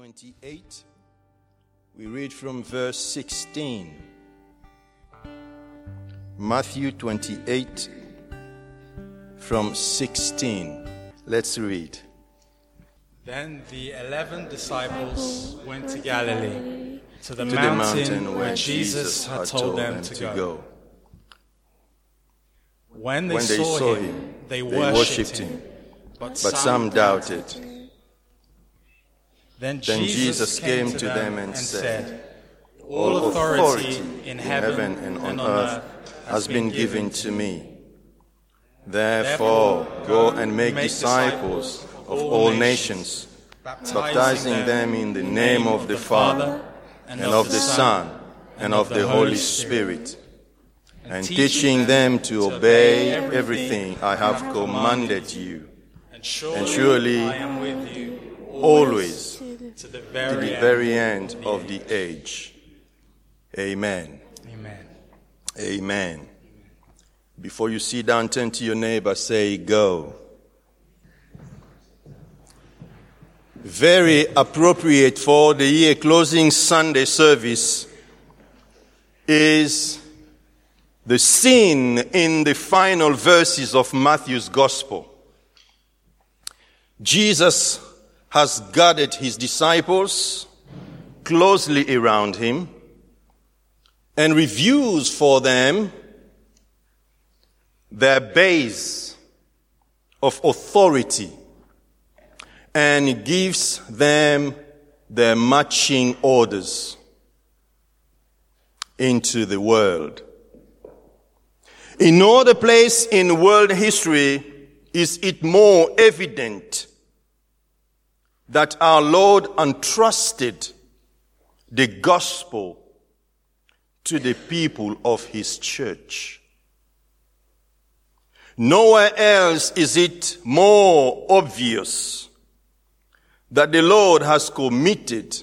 28. We read from verse 16. Matthew 28 from 16. Let's read. Then the eleven disciples went to Galilee, to the, To the mountain, mountain where Jesus had told them to go. When they, When they saw, saw him, him, they worshipped worshipped him. But, But some doubted. Then, Then Jesus came to them and said, All authority in heaven and on earth has been given to me. Therefore, go and make disciples of all nations, baptizing them in the name of the Father, and of the Son, and of the Holy Spirit, and teaching them to obey everything I have commanded you. And surely, And surely I am with you Always to the to very, the end. very end of the age. Amen. Amen. Amen. Before you sit down, turn to your neighbor, say, Go. Very appropriate for the year closing Sunday service is the scene in the final verses of Matthew's Gospel. Jesus has gathered his disciples closely around him and reviews for them their base of authority and gives them their marching orders into the world. In no other place in world history is it more evident that our Lord entrusted the gospel to the people of his church. Nowhere else is it more obvious that the Lord has committed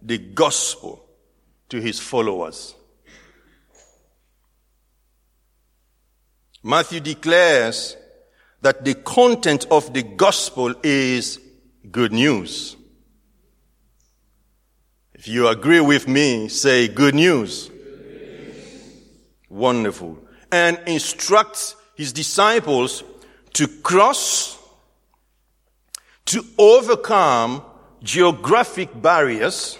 the gospel to his followers. Matthew declares that the content of the gospel is good news. If you agree with me, say good news. Wonderful. And instructs his disciples to cross, to overcome geographic barriers,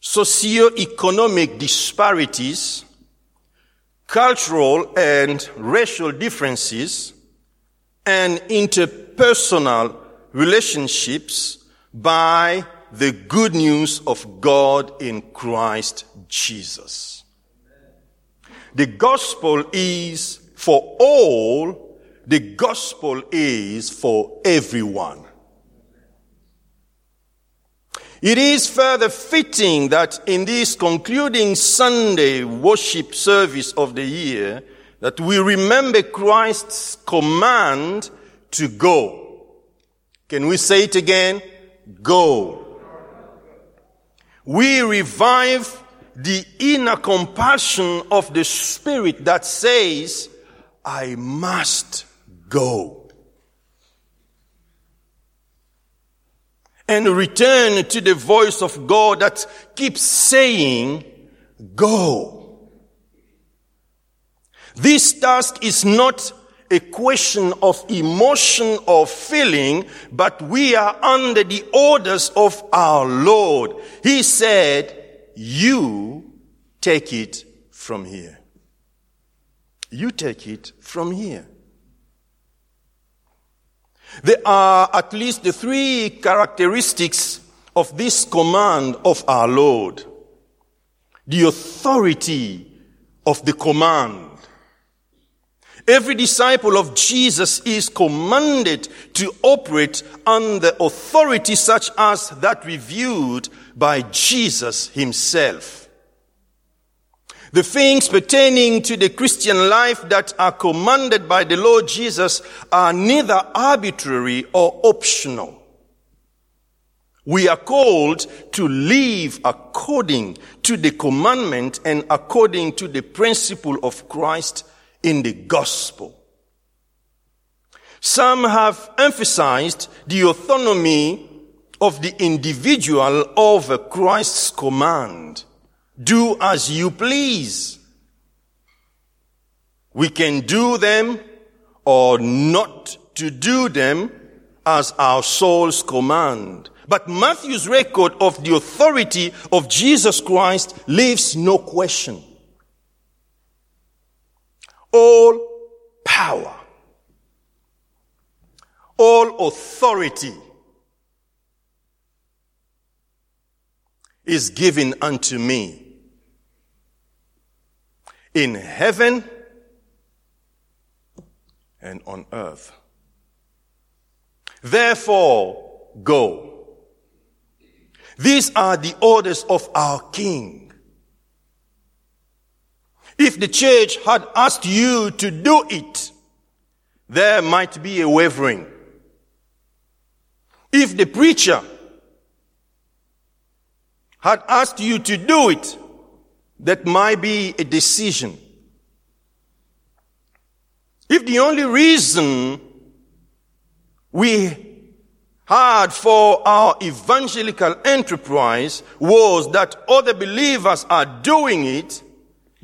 socio-economic disparities, cultural and racial differences, and interpersonal relationships by the good news of God in Christ Jesus. The gospel is for all, the gospel is for everyone. It is further fitting that in this concluding Sunday worship service of the year, that we remember Christ's command to go. Can we say it again? Go. We revive the inner compassion of the Spirit that says, I must go. And return to the voice of God that keeps saying, go. This task is not a question of emotion or feeling, but we are under the orders of our Lord. He said, you take it from here. You take it from here. There are at least the three characteristics of this command of our Lord. The authority of the command. Every disciple of Jesus is commanded to operate under authority such as that reviewed by Jesus himself. The things pertaining to the Christian life that are commanded by the Lord Jesus are neither arbitrary or optional. We are called to live according to the commandment and according to the principle of Christ in the gospel. Some have emphasized the autonomy of the individual over Christ's command. Do as you please. We can do them or not to do them as our soul's command. But Matthew's record of the authority of Jesus Christ leaves no question. All power, all authority is given unto me in heaven and on earth. Therefore, go. These are the orders of our King. If the church had asked you to do it, there might be a wavering. If the preacher had asked you to do it, that might be a decision. If the only reason we had for our evangelical enterprise was that other believers are doing it,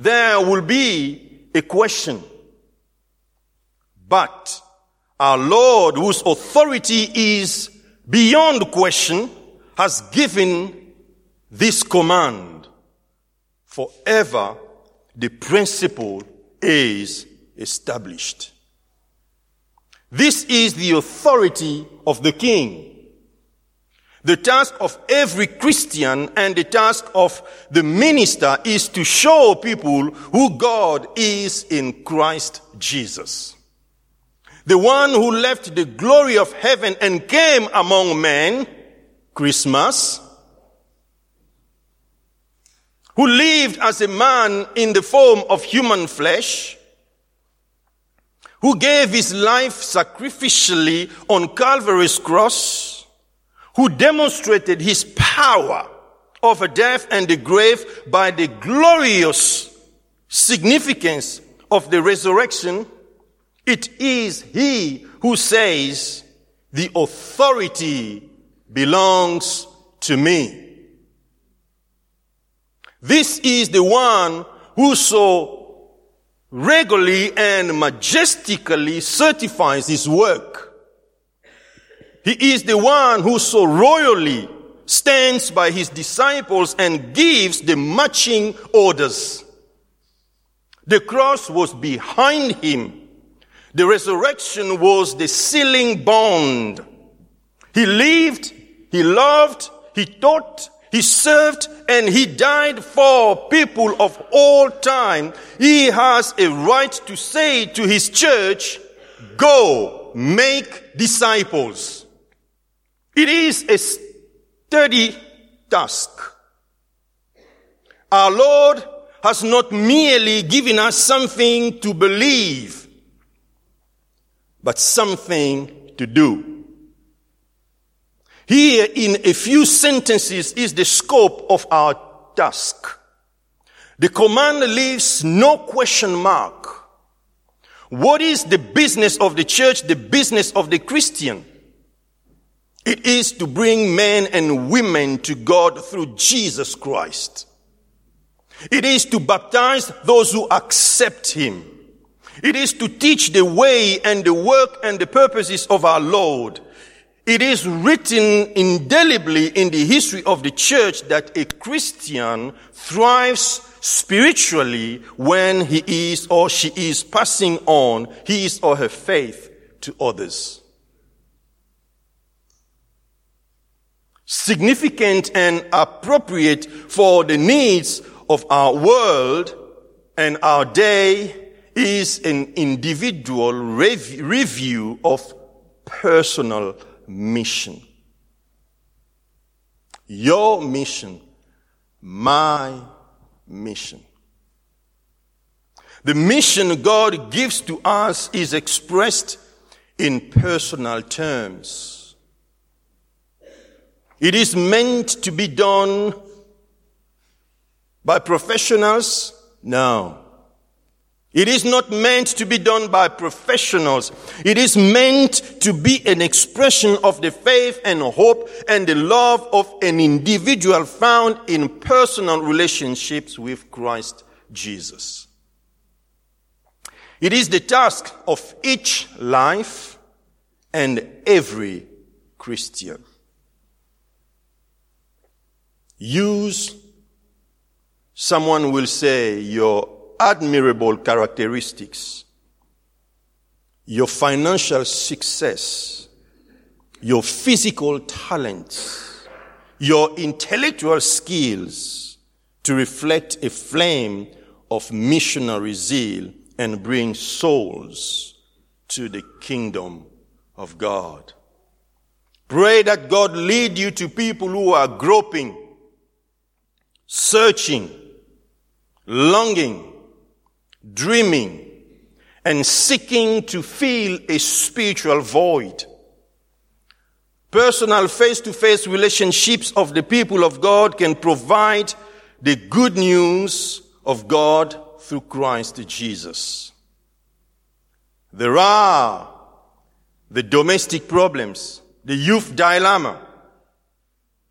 there will be a question. But our Lord, whose authority is beyond question, has given this command. Forever the principle is established. This is the authority of the king. The task of every Christian and the task of the minister is to show people who God is in Christ Jesus. The one who left the glory of heaven and came among men, Christmas, who lived as a man in the form of human flesh, who gave his life sacrificially on Calvary's cross, who demonstrated his power over death and the grave by the glorious significance of the resurrection, it is he who says, the authority belongs to me. This is the one who so regularly and majestically certifies his work. He is the one who so royally stands by his disciples and gives the marching orders. The cross was behind him. The resurrection was the sealing bond. He lived, he loved, he taught, he served and he died for people of all time. He has a right to say to his church, go make disciples. It is a sturdy task. Our Lord has not merely given us something to believe, but something to do. Here in a few sentences is the scope of our task. The command leaves no question mark. What is the business of the church, the business of the Christian? It is to bring men and women to God through Jesus Christ. It is to baptize those who accept Him. It is to teach the way and the work and the purposes of our Lord. It is written indelibly in the history of the church that a Christian thrives spiritually when he is or she is passing on his or her faith to others. Significant and appropriate for the needs of our world and our day is an individual rev- review of personal mission. Your mission, my mission. The mission God gives to us is expressed in personal terms. It is meant to be done by professionals? No. It is not meant to be done by professionals. It is meant to be an expression of the faith and hope and the love of an individual found in personal relationships with Christ Jesus. It is the task of each life and every Christian. Use, someone will say, your admirable characteristics, your financial success, your physical talents, your intellectual skills to reflect a flame of missionary zeal and bring souls to the kingdom of God. Pray that God lead you to people who are groping, searching, longing, dreaming, and seeking to fill a spiritual void. Personal face to face relationships of the people of God can provide the good news of God through Christ Jesus. There are the domestic problems, the youth dilemma,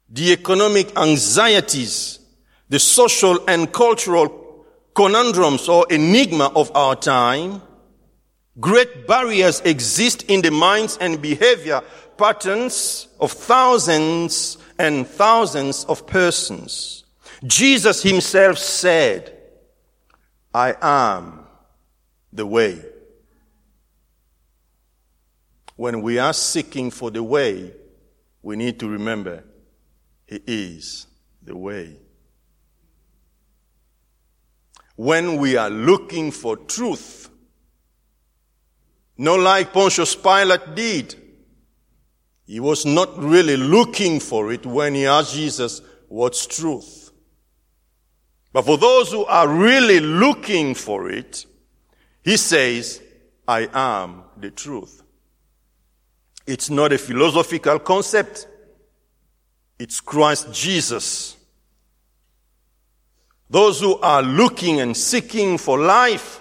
the economic anxieties, the social and cultural conundrums or enigma of our time, great barriers exist in the minds and behavior patterns of thousands and thousands of persons. Jesus himself said, I am the way. When we are seeking for the way, we need to remember He is the way when we are looking for truth. Not like Pontius Pilate did. He was not really looking for it when he asked Jesus, what's truth? But for those who are really looking for it, he says, I am the truth. It's not a philosophical concept. It's Christ Jesus those who are looking and seeking for life.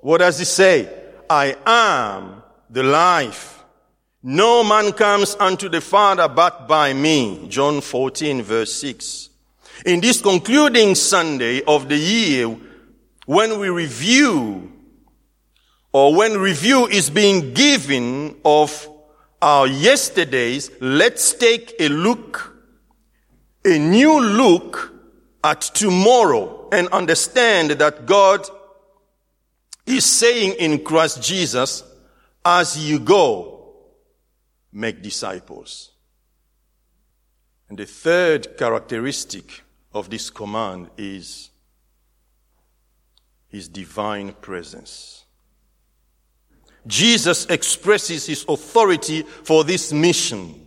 What does he say? I am the life. No man comes unto the Father but by me. John 14 verse 6. In this concluding Sunday of the year, when we review or when review is being given of our yesterdays, let's take a look, a new look at tomorrow and understand that God is saying in Christ Jesus, as you go, make disciples. And the third characteristic of this command is his divine presence. Jesus expresses his authority for this mission,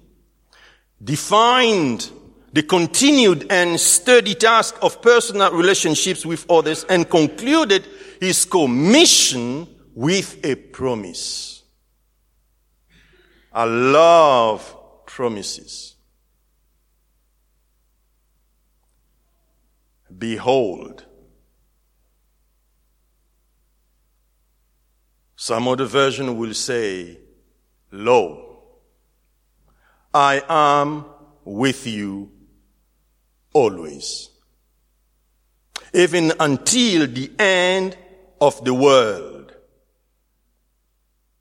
defined the continued and steady task of personal relationships with others and concluded his commission with a promise. I love promises. Behold, some other version will say, Lo, I am with you always. Even until the end of the world.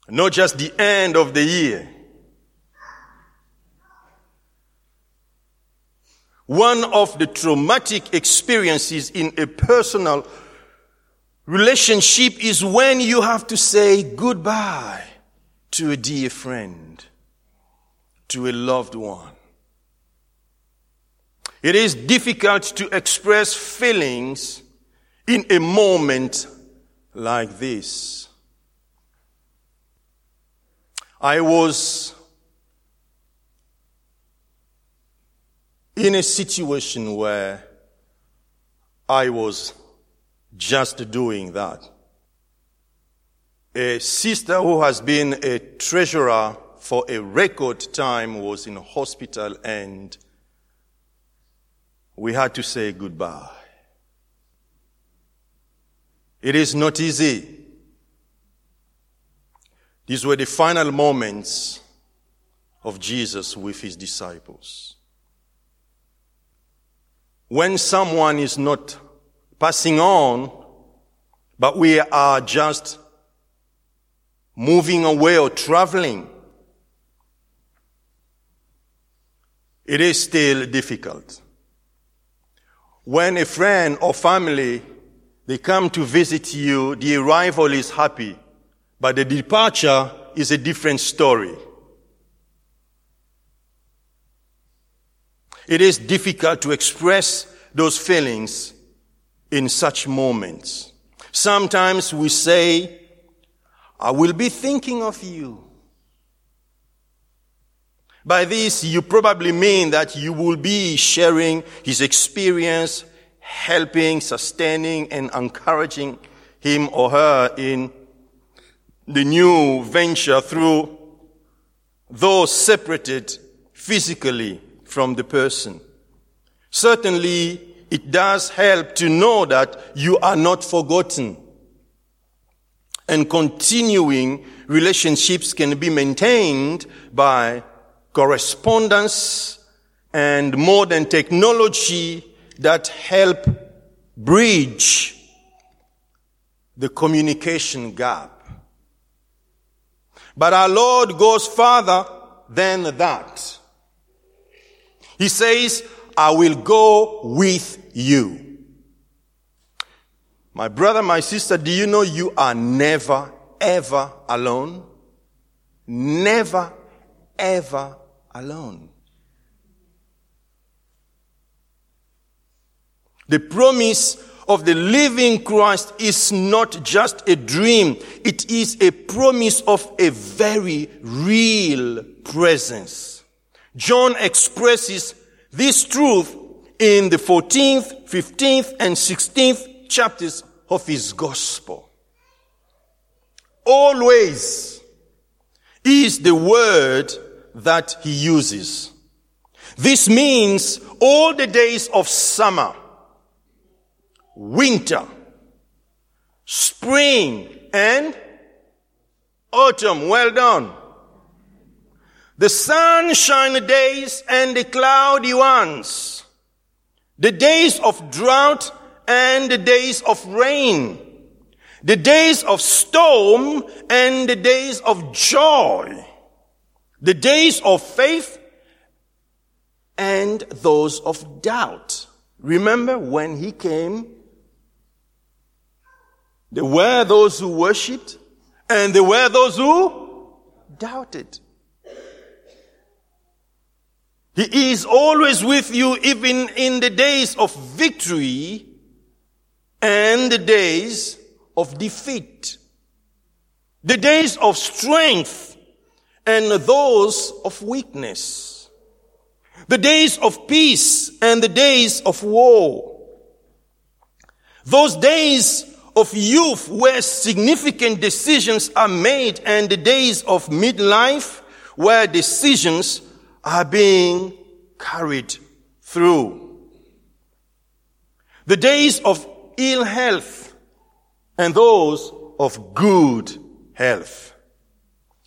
Not just the end of the year. One of the traumatic experiences in a personal relationship is when you have to say goodbye to a dear friend, to a loved one. It is difficult to express feelings in a moment like this. I was in a situation where I was just doing that. A sister who has been a treasurer for a record time was in hospital and we had to say goodbye. It is not easy. These were the final moments of Jesus with his disciples. When someone is not passing on, but we are just moving away or traveling, it is still difficult. When a friend or family, they come to visit you, the arrival is happy, but the departure is a different story. It is difficult to express those feelings in such moments. Sometimes we say, I will be thinking of you. By this, you probably mean that you will be sharing his experience, helping, sustaining, and encouraging him or her in the new venture through those separated physically from the person. Certainly, it does help to know that you are not forgotten. And continuing relationships can be maintained by correspondence and modern technology that help bridge the communication gap. But our Lord goes further than that. He says, I will go with you. My brother, my sister, do you know you are never, ever alone? Never, ever alone. The promise of the living Christ is not just a dream. It is a promise of a very real presence. John expresses this truth in the 14th, 15th, and 16th chapters of his gospel. Always is the word that he uses. This means all the days of summer, winter, spring, and autumn. Well done the sunshine days and the cloudy ones, the days of drought and the days of rain, the days of storm and the days of joy, the days of faith and those of doubt. Remember when he came, there were those who worshipped and there were those who doubted. He is always with you even in the days of victory and the days of defeat. The days of strength and those of weakness. The days of peace and the days of war. Those days of youth where significant decisions are made and the days of midlife where decisions are being carried through. The days of ill health and those of good health.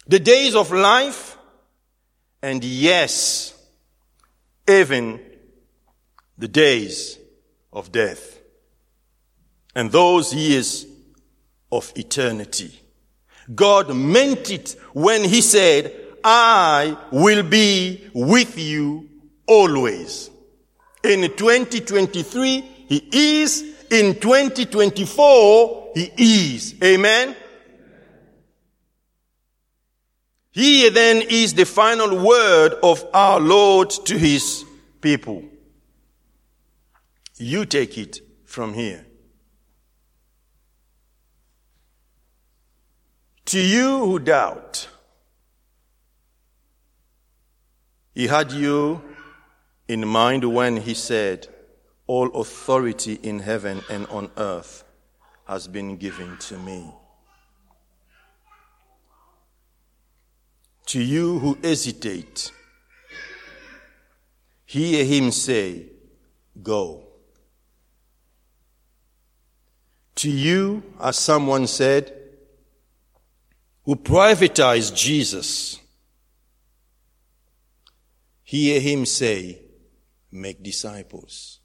The days of life and yes, even the days of death and those years of eternity. God meant it when he said, I will be with you always. In 2023, He is. In 2024, He is. Amen. Here then is the final word of our Lord to His people. You take it from here. To you who doubt, He had you in mind when he said, All authority in heaven and on earth has been given to me. To you who hesitate, hear him say, Go. To you, as someone said, who privatize Jesus, hear him say, make disciples.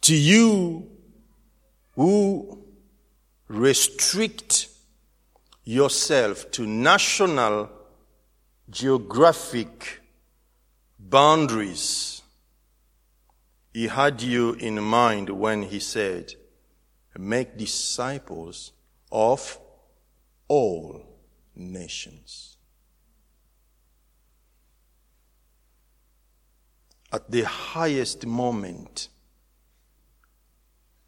To you who restrict yourself to national geographic boundaries, he had you in mind when he said, make disciples of all nations. At the highest moment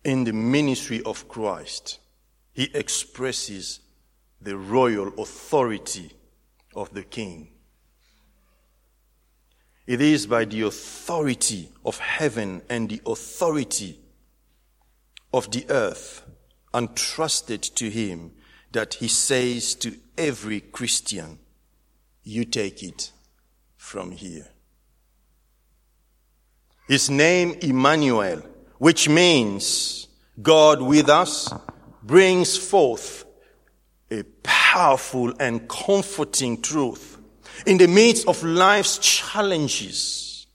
in the ministry of Christ, he expresses the royal authority of the king. It is by the authority of heaven and the authority of the earth entrusted to him that he says to every Christian, You take it from here. His name, Emmanuel, which means God with us, brings forth a powerful and comforting truth. In the midst of life's challenges,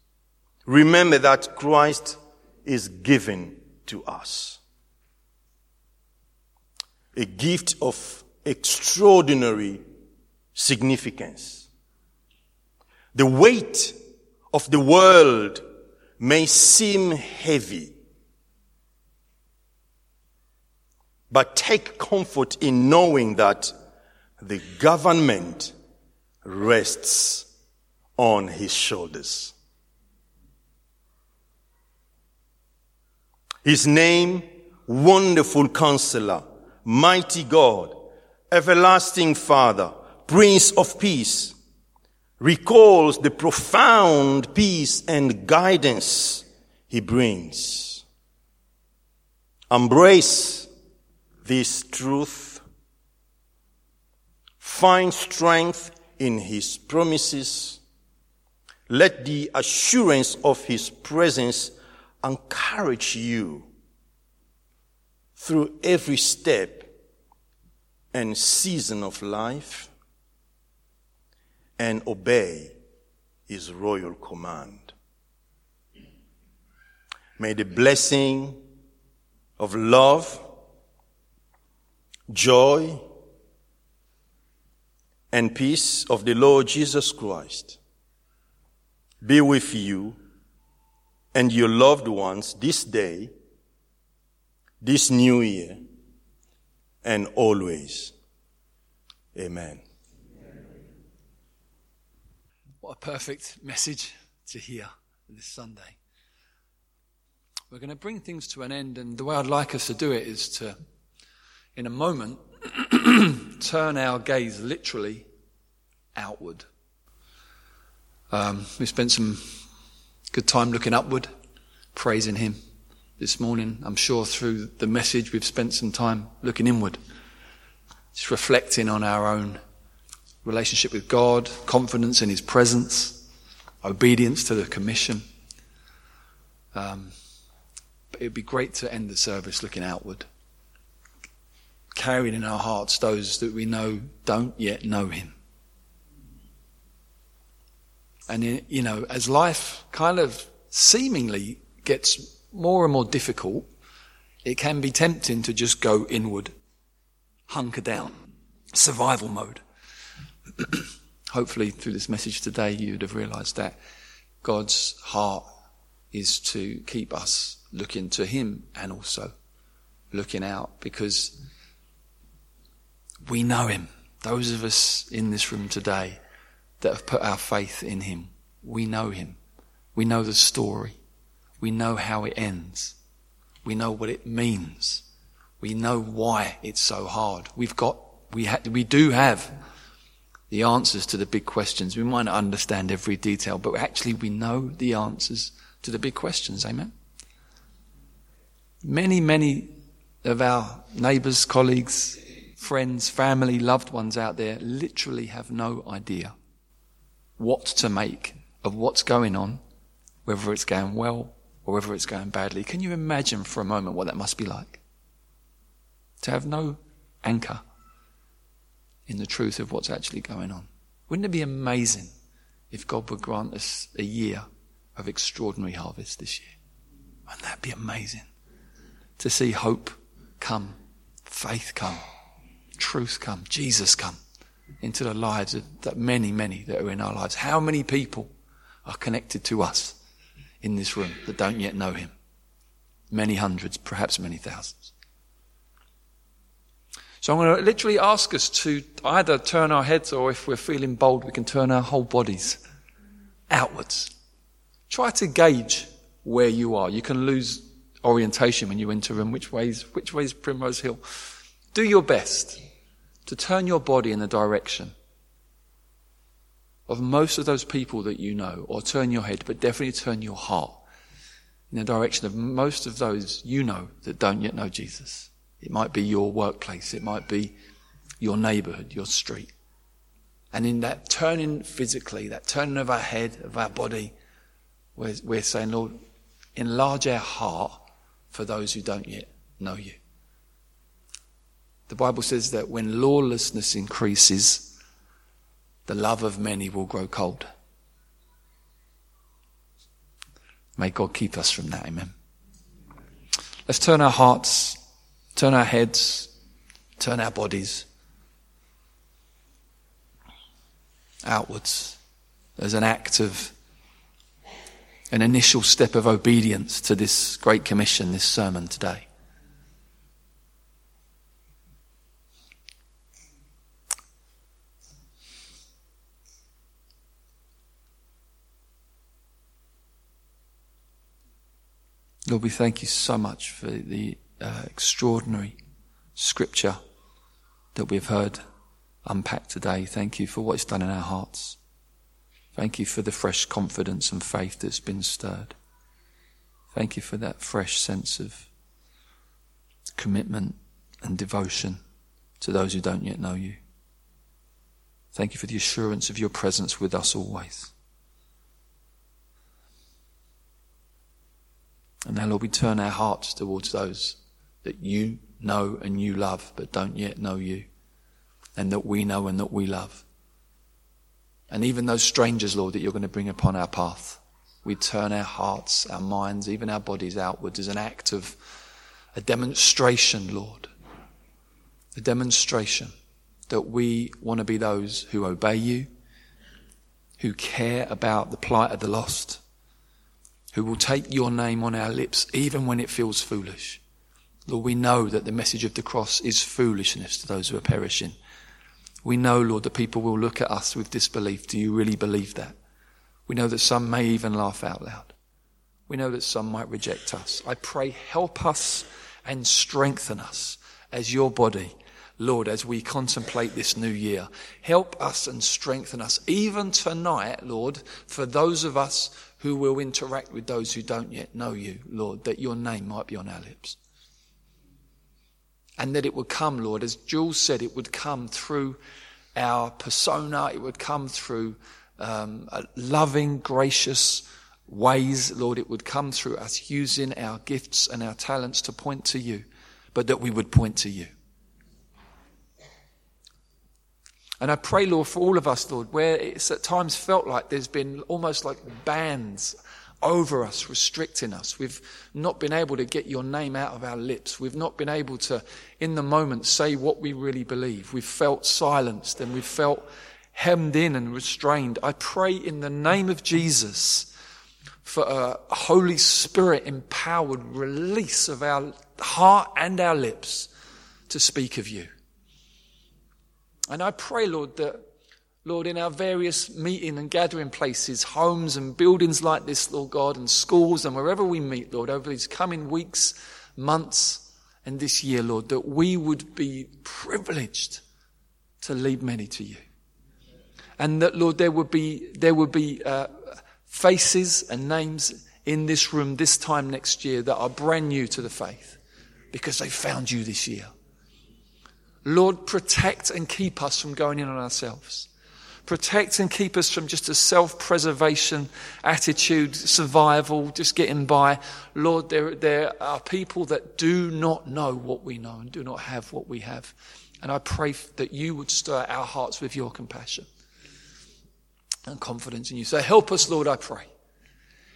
remember that Christ is given to us a gift of extraordinary significance. The weight of the world may seem heavy, but take comfort in knowing that the government rests on his shoulders. His name, Wonderful Counselor, mighty God, everlasting Father, Prince of Peace, recalls the profound peace and guidance he brings. Embrace this truth. Find strength in his promises. Let the assurance of his presence encourage you through every step and season of life and obey his royal command. May the blessing of love, joy, and peace of the Lord Jesus Christ be with you and your loved ones this day this new year and always. Amen. What a perfect message to hear this Sunday. We're going to bring things to an end, and the way I'd like us to do it is to, in a moment, turn our gaze literally outward. Um, we spent some good time looking upward, praising Him this morning. I'm sure through the message we've spent some time looking inward, just reflecting on our own relationship with God, confidence in His presence, obedience to the commission. Um, but it'd be great to end the service looking outward, carrying in our hearts those that we know don't yet know Him. And, you know, as life kind of seemingly gets more and more difficult, it can be tempting to just go inward, hunker down, survival mode. Hopefully, through this message today, you'd have realized that God's heart is to keep us looking to Him and also looking out because we know Him. Those of us in this room today that have put our faith in Him, we know Him. We know the story. We know how it ends. We know what it means. We know why it's so hard. We've got, we, ha- we do have the answers to the big questions. We might not understand every detail, but actually we know the answers to the big questions. Amen. Many, many of our neighbours, colleagues, friends, family, loved ones out there literally have no idea what to make of what's going on, whether it's going well or whether it's going badly. Can you imagine for a moment what that must be like? To have no anchor in the truth of what's actually going on. Wouldn't it be amazing if God would grant us a year of extraordinary harvest this year? Wouldn't that be amazing? To see hope come, faith come, truth come, Jesus come into the lives of that many, many that are in our lives. How many people are connected to us in this room that don't yet know him? Many hundreds, perhaps many thousands. So I'm going to literally ask us to either turn our heads or if we're feeling bold, we can turn our whole bodies outwards. Try to gauge where you are. You can lose orientation when you enter room. Which way's, which way's Primrose Hill? Do your best to turn your body in the direction of most of those people that you know, or turn your head, but definitely turn your heart in the direction of most of those you know that don't yet know Jesus. It might be your workplace. It might be your neighborhood, your street. And in that turning physically, that turning of our head, of our body, we're, we're saying, Lord, enlarge our heart for those who don't yet know you. The Bible says that when lawlessness increases, the love of many will grow cold. May God keep us from that, amen. Let's turn our hearts turn our heads, turn our bodies outwards as an act of an initial step of obedience to this great commission, this sermon today. Lord, we thank you so much for the uh, extraordinary scripture that we've heard unpacked today. Thank you for what it's done in our hearts. Thank you for the fresh confidence and faith that's been stirred. Thank you for that fresh sense of commitment and devotion to those who don't yet know you. Thank you for the assurance of your presence with us always. And now, Lord, we turn our hearts towards those that you know and you love, but don't yet know you, and that we know and that we love. And even those strangers, Lord, that you're going to bring upon our path, we turn our hearts, our minds, even our bodies outwards as an act of a demonstration, Lord. A demonstration that we want to be those who obey you, who care about the plight of the lost, who will take your name on our lips even when it feels foolish Lord, we know that the message of the cross is foolishness to those who are perishing. We know, Lord, that people will look at us with disbelief. Do you really believe that? We know that some may even laugh out loud. We know that some might reject us. I pray, help us and strengthen us as your body, Lord, as we contemplate this new year. Help us and strengthen us, even tonight, Lord, for those of us who will interact with those who don't yet know you, Lord, that your name might be on our lips. And that it would come, Lord, as Jules said, it would come through our persona, it would come through um, loving, gracious ways, Lord. It would come through us using our gifts and our talents to point to you, but that we would point to you. And I pray, Lord, for all of us, Lord, where it's at times felt like there's been almost like bands over us, restricting us. We've not been able to get your name out of our lips. We've not been able to, in the moment, say what we really believe. We've felt silenced and we've felt hemmed in and restrained. I pray in the name of Jesus for a Holy Spirit empowered release of our heart and our lips to speak of you. And I pray, Lord, that Lord, in our various meeting and gathering places, homes and buildings like this, Lord God, and schools and wherever we meet, Lord, over these coming weeks, months, and this year, Lord, that we would be privileged to lead many to you. And that, Lord, there would be, there would be uh, faces and names in this room this time next year that are brand new to the faith because they found you this year. Lord, protect and keep us from going in on ourselves. Protect and keep us from just a self preservation attitude, survival, just getting by. Lord, there, there are people that do not know what we know and do not have what we have. And I pray that you would stir our hearts with your compassion and confidence in you. So help us, Lord, I pray.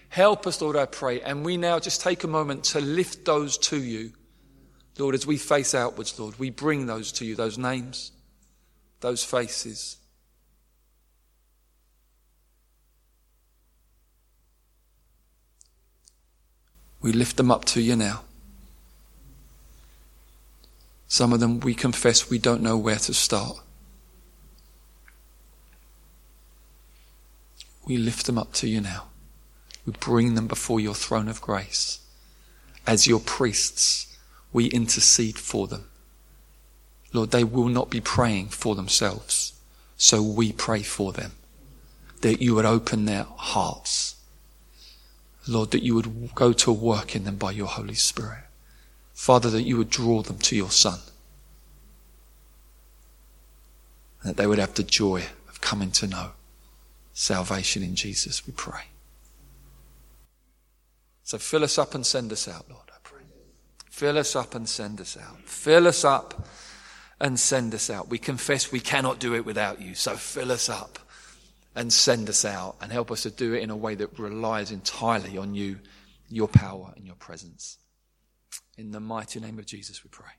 Help us, Lord, I pray. And we now just take a moment to lift those to you. Lord, as we face outwards, Lord, we bring those to you, those names, those faces. We lift them up to you now. Some of them we confess we don't know where to start. We lift them up to you now. We bring them before your throne of grace. As your priests, we intercede for them. Lord, they will not be praying for themselves, so we pray for them. That you would open their hearts. Lord, that you would go to work in them by your Holy Spirit. Father, that you would draw them to your Son. That they would have the joy of coming to know salvation in Jesus, we pray. So fill us up and send us out, Lord. Fill us up and send us out. Fill us up and send us out. We confess we cannot do it without you, so fill us up and send us out and help us to do it in a way that relies entirely on you, your power, and your presence. In the mighty name of Jesus, we pray.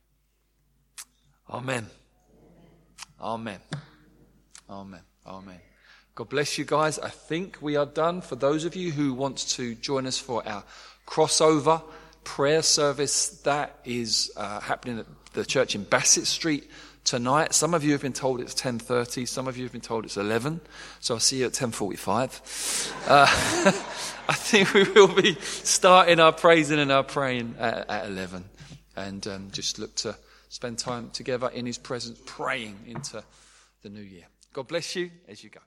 Amen. Amen. Amen. Amen. God bless you guys. I think we are done. For those of you who want to join us for our crossover prayer service, that is uh, happening at the church in Bassett Street tonight. Some of you have been told it's 10.30. Some of you have been told it's 11. So I'll see you at 10.45. Uh, I think we will be starting our praising and our praying at, at 11. And um, just look to spend time together in his presence, praying into the new year. God bless you as you go.